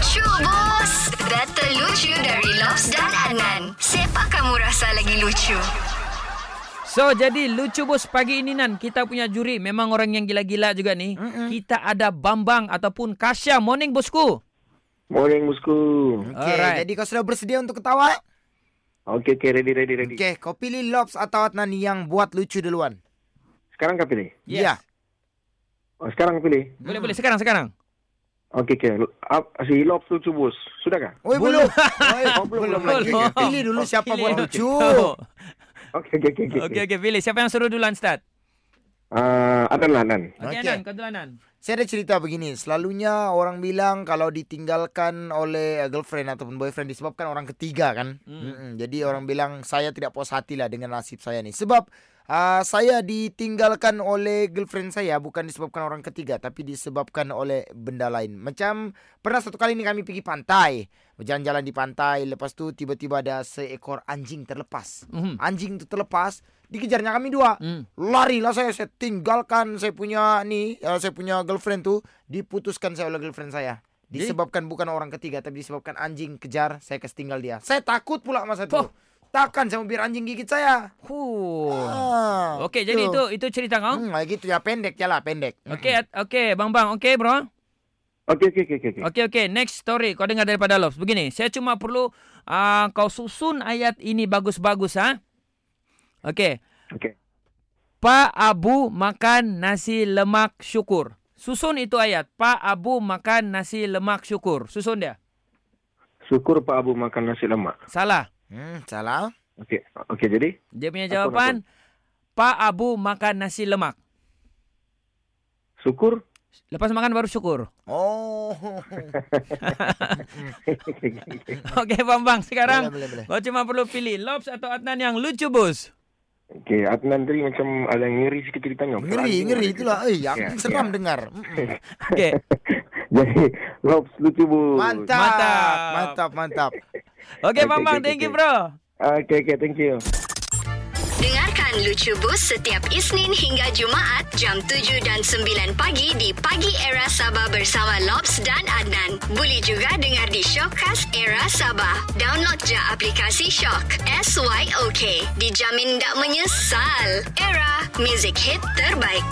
Lucu bos Data lucu dari Lobs dan Adnan Siapa kamu rasa lagi lucu? So jadi lucu bos pagi ini Nan kita punya juri memang orang yang gila-gila juga nih. Mm-mm. Kita ada Bambang ataupun Kasya. Morning bosku. Morning, bosku. Okey, Alright. jadi kau sudah bersedia untuk ketawa? Okey, okey, ready, ready, ready. Okey, kau pilih Lobs atau Adnan yang buat lucu duluan? Sekarang kau pilih? Yes. Ya. Oh, sekarang kau pilih? Boleh boleh sekarang sekarang. Okey, okey. Si Lobs lucu, bos. Sudahkah? Oi, Belum. belum. Oh, belum, lagi. Pilih dulu siapa buat lucu. Okey, okey, okey. okey. Okey pilih siapa yang suruh duluan start. Ah, Adan lah, Adan. Okey Okey. Nan kau duluan Nan. Saya ada cerita begini. Selalunya orang bilang kalau ditinggalkan oleh uh, girlfriend ataupun boyfriend disebabkan orang ketiga kan. Mm-mm. Jadi orang bilang saya tidak puas hati lah dengan nasib saya ni. Sebab uh, saya ditinggalkan oleh girlfriend saya bukan disebabkan orang ketiga tapi disebabkan oleh benda lain. Macam pernah satu kali ni kami pergi pantai. Berjalan-jalan di pantai. Lepas tu tiba-tiba ada seekor anjing terlepas. Mhm. Anjing tu terlepas. Dikejarnya kami dua. Hmm. Larilah saya, saya tinggalkan saya punya ni, uh, saya punya girlfriend tu diputuskan saya oleh girlfriend saya. Jadi? Disebabkan bukan orang ketiga tapi disebabkan anjing kejar, saya kasih tinggal dia. Saya takut pula masa itu. Oh. Takkan saya mau biar anjing gigit saya. Huh. Ah, Okey jadi itu itu cerita kau. Hmm, gitu ya pendek je lah, pendek. Okey at- okey Bang Bang okey bro. Okey, okey, okey, okey. Okey okey next story kau dengar daripada Lobs. Begini, saya cuma perlu uh, kau susun ayat ini bagus-bagus ha. Okey. Okey. Pak Abu makan nasi lemak syukur. Susun itu ayat. Pak Abu makan nasi lemak syukur. Susun dia. Syukur Pak Abu makan nasi lemak. Salah. Hmm, salah. Okey, okey, jadi? Dia punya Apa, jawapan Pak Abu makan nasi lemak. Syukur? Lepas makan baru syukur. Oh. Okey Bambang sekarang boleh, boleh, boleh. kau cuma perlu pilih Lobs atau Adnan yang lucu bos. Okey, Adnan tadi macam ada yang ngeri sikit ceritanya. Ngeri, ngeri itulah. Eh, Ya, seram ya. dengar. Okey. Jadi, Lobs lucu, bos. Mantap. Mantap. Mantap, mantap. Okey Okey, Bambang, okey, thank you bro. Okey, okey, thank you. Dengarkan Lucu Bus setiap Isnin hingga Jumaat jam 7 dan 9 pagi di Pagi Era Sabah bersama Lobs dan Adnan. Boleh juga dengar di Shockcast Era Sabah. Download je aplikasi Shock. S-Y-O-K. Dijamin tak menyesal. Era, music hit terbaik.